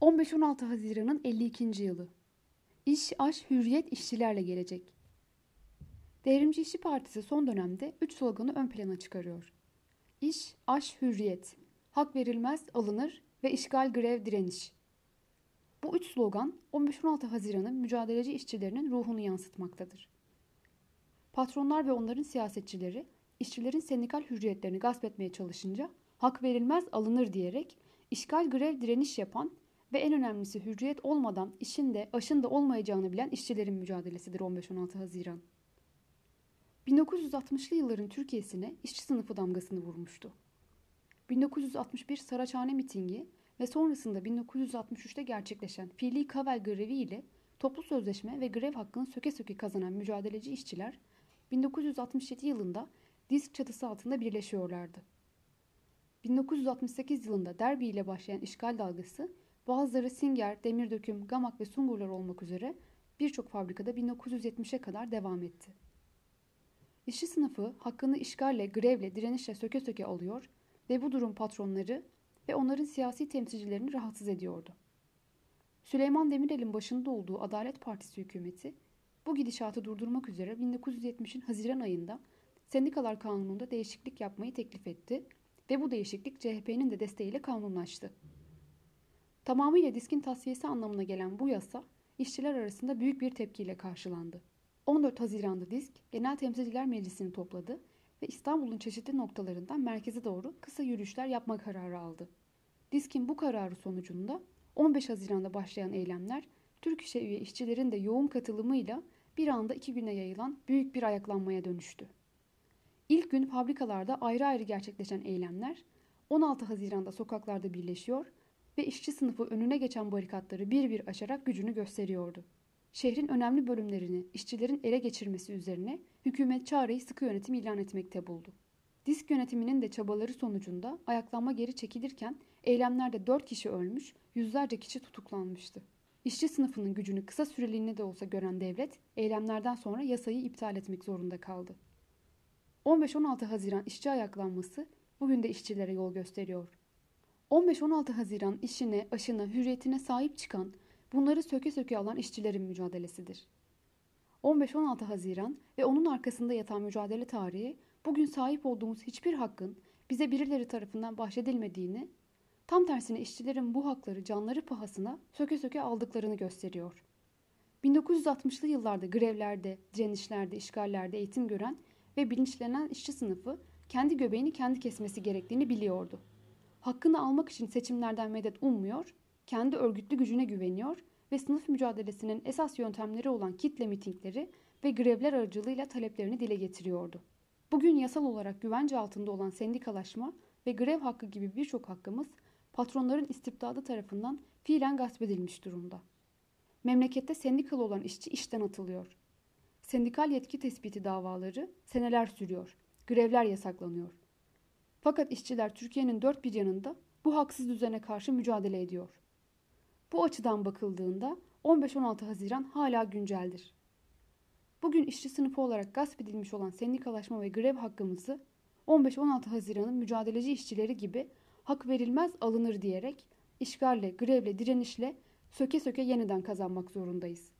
15-16 Haziran'ın 52. yılı. İş, aş, hürriyet işçilerle gelecek. Devrimci İşçi Partisi son dönemde 3 sloganı ön plana çıkarıyor. İş, aş, hürriyet. Hak verilmez, alınır ve işgal, grev, direniş. Bu üç slogan 15-16 Haziran'ın mücadeleci işçilerinin ruhunu yansıtmaktadır. Patronlar ve onların siyasetçileri işçilerin sendikal hürriyetlerini gasp etmeye çalışınca hak verilmez alınır diyerek işgal grev direniş yapan ve en önemlisi hürriyet olmadan işin de aşın da olmayacağını bilen işçilerin mücadelesidir 15-16 Haziran. 1960'lı yılların Türkiye'sine işçi sınıfı damgasını vurmuştu. 1961 Saraçhane mitingi ve sonrasında 1963'te gerçekleşen fiili Kavel grevi ile toplu sözleşme ve grev hakkını söke söke kazanan mücadeleci işçiler 1967 yılında disk çatısı altında birleşiyorlardı. 1968 yılında Derbi ile başlayan işgal dalgası bazıları Singer, Demirdöküm, Gamak ve Sungurlar olmak üzere birçok fabrikada 1970'e kadar devam etti. İşçi sınıfı hakkını işgalle, grevle, direnişle söke söke alıyor ve bu durum patronları ve onların siyasi temsilcilerini rahatsız ediyordu. Süleyman Demirel'in başında olduğu Adalet Partisi hükümeti bu gidişatı durdurmak üzere 1970'in Haziran ayında Sendikalar Kanunu'nda değişiklik yapmayı teklif etti ve bu değişiklik CHP'nin de desteğiyle kanunlaştı. Tamamıyla diskin tasfiyesi anlamına gelen bu yasa işçiler arasında büyük bir tepkiyle karşılandı. 14 Haziran'da disk Genel Temsilciler Meclisi'ni topladı ve İstanbul'un çeşitli noktalarından merkeze doğru kısa yürüyüşler yapma kararı aldı. Diskin bu kararı sonucunda 15 Haziran'da başlayan eylemler Türk İş'e üye işçilerin de yoğun katılımıyla bir anda iki güne yayılan büyük bir ayaklanmaya dönüştü. İlk gün fabrikalarda ayrı ayrı gerçekleşen eylemler 16 Haziran'da sokaklarda birleşiyor ve işçi sınıfı önüne geçen barikatları bir bir aşarak gücünü gösteriyordu. Şehrin önemli bölümlerini işçilerin ele geçirmesi üzerine hükümet çareyi sıkı yönetim ilan etmekte buldu. Disk yönetiminin de çabaları sonucunda ayaklanma geri çekilirken eylemlerde 4 kişi ölmüş, yüzlerce kişi tutuklanmıştı. İşçi sınıfının gücünü kısa süreliğine de olsa gören devlet, eylemlerden sonra yasayı iptal etmek zorunda kaldı. 15-16 Haziran işçi ayaklanması bugün de işçilere yol gösteriyor. 15-16 Haziran işine, aşına, hürriyetine sahip çıkan, bunları söke söke alan işçilerin mücadelesidir. 15-16 Haziran ve onun arkasında yatan mücadele tarihi bugün sahip olduğumuz hiçbir hakkın bize birileri tarafından bahşedilmediğini, tam tersine işçilerin bu hakları canları pahasına söke söke aldıklarını gösteriyor. 1960'lı yıllarda grevlerde, direnişlerde, işgallerde eğitim gören ve bilinçlenen işçi sınıfı kendi göbeğini kendi kesmesi gerektiğini biliyordu. Hakkını almak için seçimlerden medet ummuyor, kendi örgütlü gücüne güveniyor ve sınıf mücadelesinin esas yöntemleri olan kitle mitingleri ve grevler aracılığıyla taleplerini dile getiriyordu. Bugün yasal olarak güvence altında olan sendikalaşma ve grev hakkı gibi birçok hakkımız patronların istibdadı tarafından fiilen gasp edilmiş durumda. Memlekette sendikalı olan işçi işten atılıyor. Sendikal yetki tespiti davaları seneler sürüyor. Grevler yasaklanıyor. Fakat işçiler Türkiye'nin dört bir yanında bu haksız düzene karşı mücadele ediyor. Bu açıdan bakıldığında 15-16 Haziran hala günceldir. Bugün işçi sınıfı olarak gasp edilmiş olan sendikalaşma ve grev hakkımızı 15-16 Haziran'ın mücadeleci işçileri gibi hak verilmez alınır diyerek işgalle, grevle, direnişle söke söke yeniden kazanmak zorundayız.